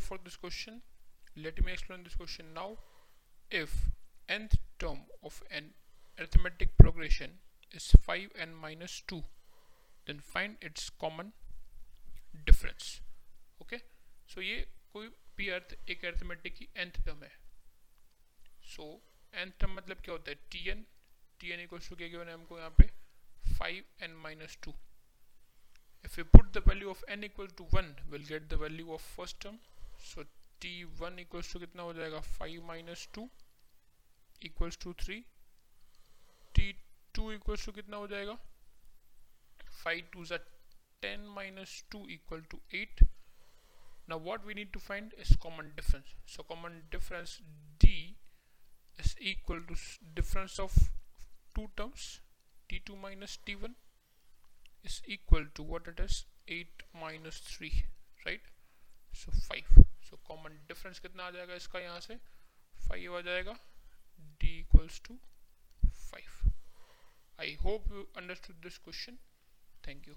for this question let me explain this question now if nth term of an arithmetic progression is 5n minus 2 then find its common difference okay so ये कोई भी अर्थ एक arithmetic की nth term है सो nth मतलब क्या होता है T N T N equals to क्या गिवन है हमको यहाँ पे 5n minus 2 if we put the value of n equal to 1 we'll get the value of first term so t1 equals to कितना हो जाएगा 5 minus 2 equals to 3 t2 equals to कितना हो जाएगा 5 2 is 10 minus 2 equal to 8 now what we need to find is common difference so common difference d is equal to difference of two terms t2 minus t1 is equal to what it is 8 minus 3 right so 5 so common difference कितना आ जाएगा इसका यहाँ से 5 आ जाएगा d equals to 5 I hope you understood this question thank you